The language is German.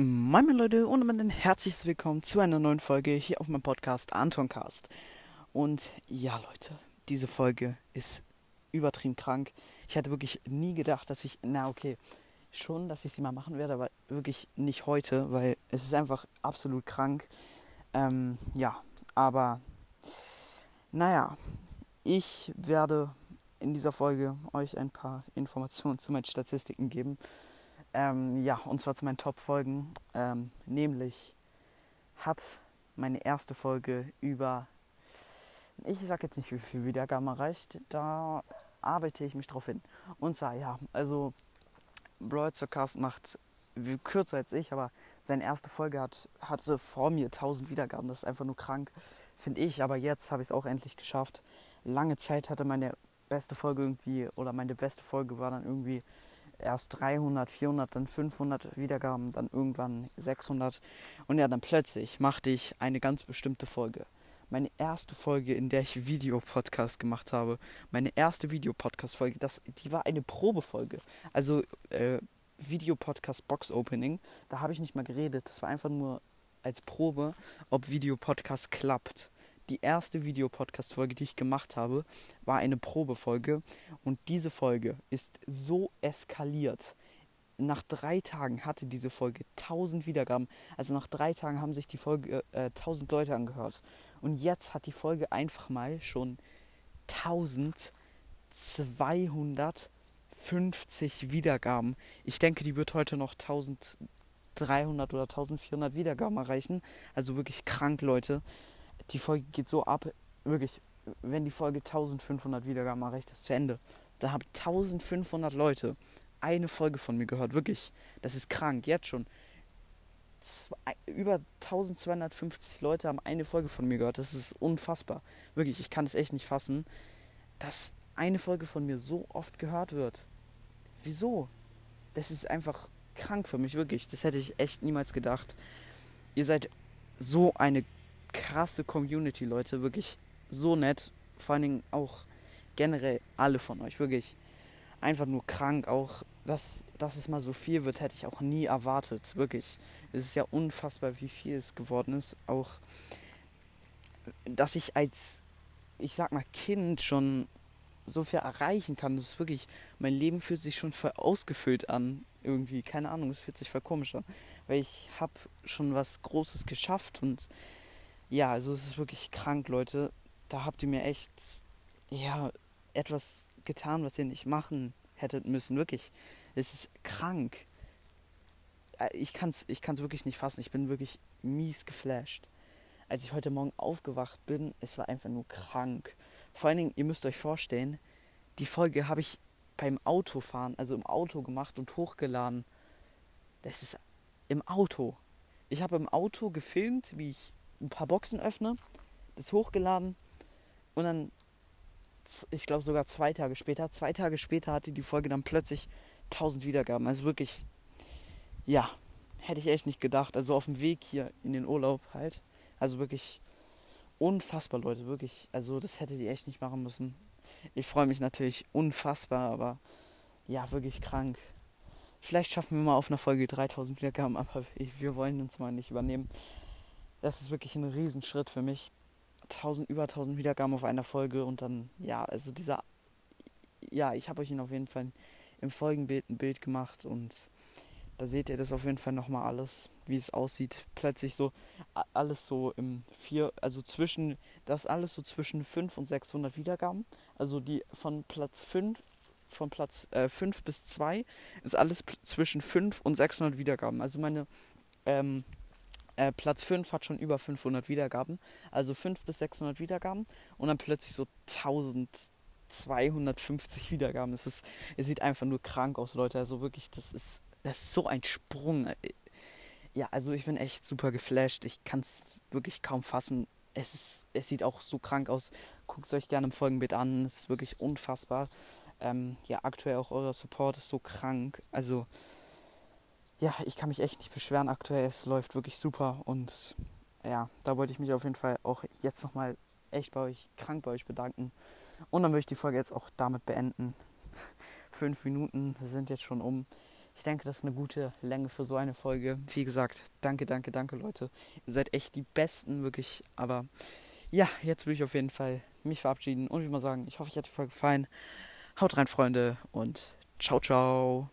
Moin meine Leute und damit ein herzliches Willkommen zu einer neuen Folge hier auf meinem Podcast Antoncast. Und ja Leute, diese Folge ist übertrieben krank. Ich hatte wirklich nie gedacht, dass ich, na okay, schon, dass ich sie mal machen werde, aber wirklich nicht heute, weil es ist einfach absolut krank. Ähm, ja, aber naja, ich werde in dieser Folge euch ein paar Informationen zu meinen Statistiken geben. Ähm, ja, und zwar zu meinen Top-Folgen. Ähm, nämlich hat meine erste Folge über, ich sag jetzt nicht, wie viel Wiedergaben erreicht, da arbeite ich mich drauf hin. Und zwar, ja, also Broad Cast macht kürzer als ich, aber seine erste Folge hat, hatte vor mir 1000 Wiedergaben. Das ist einfach nur krank, finde ich. Aber jetzt habe ich es auch endlich geschafft. Lange Zeit hatte meine beste Folge irgendwie, oder meine beste Folge war dann irgendwie erst 300, 400, dann 500 Wiedergaben, dann irgendwann 600. Und ja, dann plötzlich machte ich eine ganz bestimmte Folge. Meine erste Folge, in der ich Videopodcast gemacht habe. Meine erste Videopodcast-Folge, die war eine Probefolge. Also äh, Videopodcast Box Opening. Da habe ich nicht mal geredet. Das war einfach nur als Probe, ob Videopodcast klappt die erste Videopodcast-Folge, die ich gemacht habe, war eine Probefolge. Und diese Folge ist so eskaliert. Nach drei Tagen hatte diese Folge 1000 Wiedergaben. Also nach drei Tagen haben sich die Folge äh, 1000 Leute angehört. Und jetzt hat die Folge einfach mal schon 1250 Wiedergaben. Ich denke, die wird heute noch 1300 oder 1400 Wiedergaben erreichen. Also wirklich krank, Leute die Folge geht so ab, wirklich, wenn die Folge 1500 Wiedergaben erreicht, ist zu Ende. Da haben 1500 Leute eine Folge von mir gehört, wirklich. Das ist krank, jetzt schon. Zwei, über 1250 Leute haben eine Folge von mir gehört. Das ist unfassbar. Wirklich, ich kann es echt nicht fassen, dass eine Folge von mir so oft gehört wird. Wieso? Das ist einfach krank für mich, wirklich. Das hätte ich echt niemals gedacht. Ihr seid so eine krasse Community, Leute. Wirklich so nett. Vor allen Dingen auch generell alle von euch. Wirklich einfach nur krank. Auch, dass, dass es mal so viel wird, hätte ich auch nie erwartet. Wirklich. Es ist ja unfassbar, wie viel es geworden ist. Auch, dass ich als, ich sag mal, Kind schon so viel erreichen kann. Das ist wirklich, mein Leben fühlt sich schon voll ausgefüllt an. Irgendwie, keine Ahnung, es fühlt sich voll komisch an. Weil ich habe schon was Großes geschafft und ja, also es ist wirklich krank, Leute. Da habt ihr mir echt, ja, etwas getan, was ihr nicht machen hättet müssen. Wirklich. Es ist krank. Äh, ich kann es ich kann's wirklich nicht fassen. Ich bin wirklich mies geflasht. Als ich heute Morgen aufgewacht bin, es war einfach nur krank. Vor allen Dingen, ihr müsst euch vorstellen, die Folge habe ich beim Autofahren, also im Auto gemacht und hochgeladen. Das ist im Auto. Ich habe im Auto gefilmt, wie ich ein paar Boxen öffne, das hochgeladen und dann, ich glaube sogar zwei Tage später, zwei Tage später hatte die Folge dann plötzlich 1000 Wiedergaben. Also wirklich, ja, hätte ich echt nicht gedacht. Also auf dem Weg hier in den Urlaub halt. Also wirklich unfassbar, Leute, wirklich. Also das hätte die echt nicht machen müssen. Ich freue mich natürlich unfassbar, aber ja, wirklich krank. Vielleicht schaffen wir mal auf einer Folge 3000 Wiedergaben, aber wir wollen uns mal nicht übernehmen das ist wirklich ein Riesenschritt für mich. 1000, über 1000 Wiedergaben auf einer Folge und dann, ja, also dieser, ja, ich habe euch ihn auf jeden Fall im Folgenbild ein Bild gemacht und da seht ihr das auf jeden Fall nochmal alles, wie es aussieht. Plötzlich so, alles so im vier, also zwischen, das alles so zwischen 5 und 600 Wiedergaben. Also die von Platz 5, von Platz äh, 5 bis 2 ist alles zwischen 5 und 600 Wiedergaben. Also meine, ähm, äh, Platz 5 hat schon über 500 Wiedergaben, also 5 bis 600 Wiedergaben und dann plötzlich so 1250 Wiedergaben. Es, ist, es sieht einfach nur krank aus, Leute. Also wirklich, das ist, das ist so ein Sprung. Ja, also ich bin echt super geflasht. Ich kann es wirklich kaum fassen. Es, ist, es sieht auch so krank aus. Guckt es euch gerne im Folgenbild an. Es ist wirklich unfassbar. Ähm, ja, aktuell auch euer Support ist so krank. Also ja, ich kann mich echt nicht beschweren aktuell. Es läuft wirklich super und ja, da wollte ich mich auf jeden Fall auch jetzt nochmal echt bei euch, krank bei euch bedanken. Und dann möchte ich die Folge jetzt auch damit beenden. Fünf Minuten sind jetzt schon um. ich denke, das ist eine gute Länge für so eine Folge. Wie gesagt, danke, danke, danke, Leute. Ihr seid echt die Besten, wirklich. Aber ja, jetzt will ich auf jeden Fall mich verabschieden und wie mal sagen, ich hoffe, euch hat die Folge gefallen. Haut rein, Freunde, und ciao, ciao.